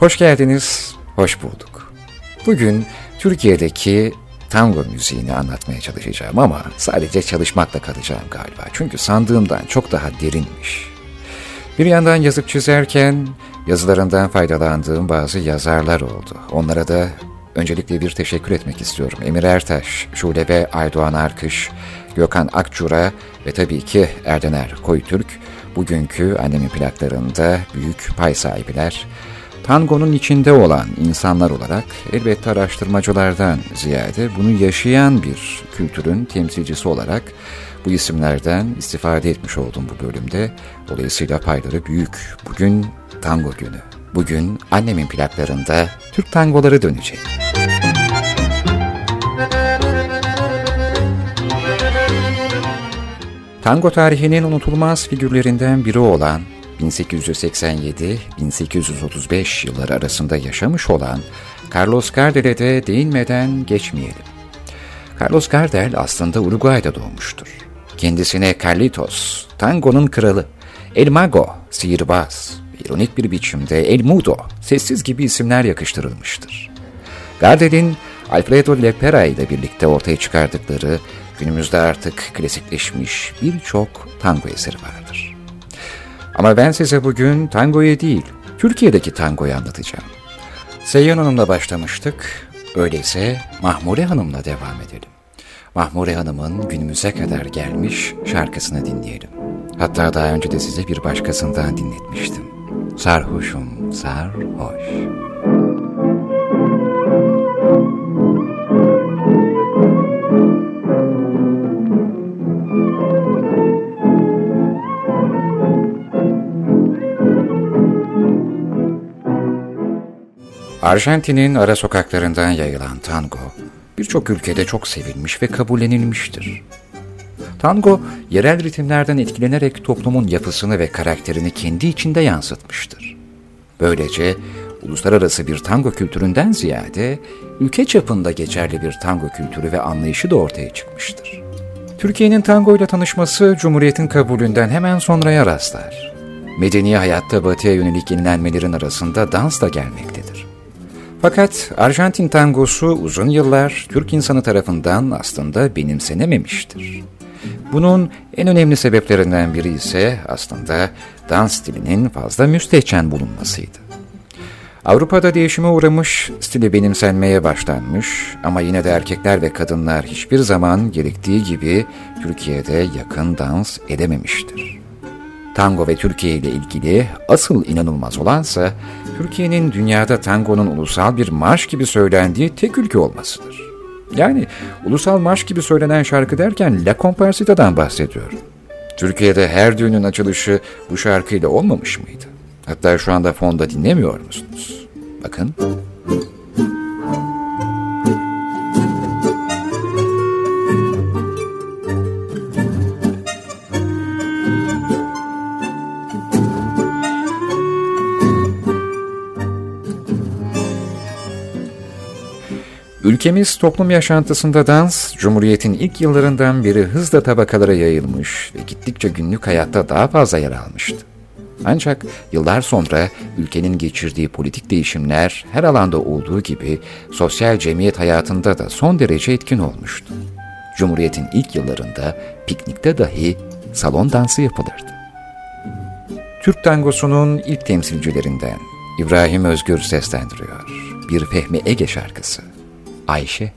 Hoş geldiniz, hoş bulduk. Bugün Türkiye'deki tango müziğini anlatmaya çalışacağım ama sadece çalışmakla kalacağım galiba. Çünkü sandığımdan çok daha derinmiş. Bir yandan yazıp çizerken yazılarından faydalandığım bazı yazarlar oldu. Onlara da öncelikle bir teşekkür etmek istiyorum. Emir Ertaş, Şule Aydoğan Arkış, Gökhan Akçura ve tabii ki Erdener Koytürk bugünkü annemin plaklarında büyük pay sahibiler tangonun içinde olan insanlar olarak elbette araştırmacılardan ziyade bunu yaşayan bir kültürün temsilcisi olarak bu isimlerden istifade etmiş oldum bu bölümde. Dolayısıyla payları büyük. Bugün tango günü. Bugün annemin plaklarında Türk tangoları dönecek. Tango tarihinin unutulmaz figürlerinden biri olan 1887-1835 yılları arasında yaşamış olan Carlos Gardel'e de değinmeden geçmeyelim. Carlos Gardel aslında Uruguay'da doğmuştur. Kendisine Carlitos, tangonun kralı, El Mago, sihirbaz, ironik bir biçimde El Mudo, sessiz gibi isimler yakıştırılmıştır. Gardel'in Alfredo Lepera ile birlikte ortaya çıkardıkları günümüzde artık klasikleşmiş birçok tango eseri vardır. Ama ben size bugün tangoyu değil, Türkiye'deki tangoyu anlatacağım. Seyyan Hanım'la başlamıştık, öyleyse Mahmure Hanım'la devam edelim. Mahmure Hanım'ın günümüze kadar gelmiş şarkısını dinleyelim. Hatta daha önce de size bir başkasından dinletmiştim. Sarhoşum, sarhoş. Arjantin'in ara sokaklarından yayılan tango, birçok ülkede çok sevilmiş ve kabullenilmiştir. Tango, yerel ritimlerden etkilenerek toplumun yapısını ve karakterini kendi içinde yansıtmıştır. Böylece uluslararası bir tango kültüründen ziyade ülke çapında geçerli bir tango kültürü ve anlayışı da ortaya çıkmıştır. Türkiye'nin tango ile tanışması Cumhuriyet'in kabulünden hemen sonraya rastlar. Medeni hayatta batıya yönelik yenilenmelerin arasında dans da gelmektedir. Fakat Arjantin tangosu uzun yıllar Türk insanı tarafından aslında benimsenememiştir. Bunun en önemli sebeplerinden biri ise aslında dans stilinin fazla müstehcen bulunmasıydı. Avrupa'da değişime uğramış, stili benimsenmeye başlanmış ama yine de erkekler ve kadınlar hiçbir zaman gerektiği gibi Türkiye'de yakın dans edememiştir. Tango ve Türkiye ile ilgili asıl inanılmaz olansa Türkiye'nin dünyada tangonun ulusal bir marş gibi söylendiği tek ülke olmasıdır. Yani ulusal marş gibi söylenen şarkı derken La Comparsita'dan bahsediyorum. Türkiye'de her düğünün açılışı bu şarkıyla olmamış mıydı? Hatta şu anda fonda dinlemiyor musunuz? Bakın. Ülkemiz toplum yaşantısında dans, Cumhuriyet'in ilk yıllarından beri hızla tabakalara yayılmış ve gittikçe günlük hayatta daha fazla yer almıştı. Ancak yıllar sonra ülkenin geçirdiği politik değişimler her alanda olduğu gibi sosyal cemiyet hayatında da son derece etkin olmuştu. Cumhuriyet'in ilk yıllarında piknikte dahi salon dansı yapılırdı. Türk tangosunun ilk temsilcilerinden İbrahim Özgür seslendiriyor. Bir Fehmi Ege şarkısı. Ayşe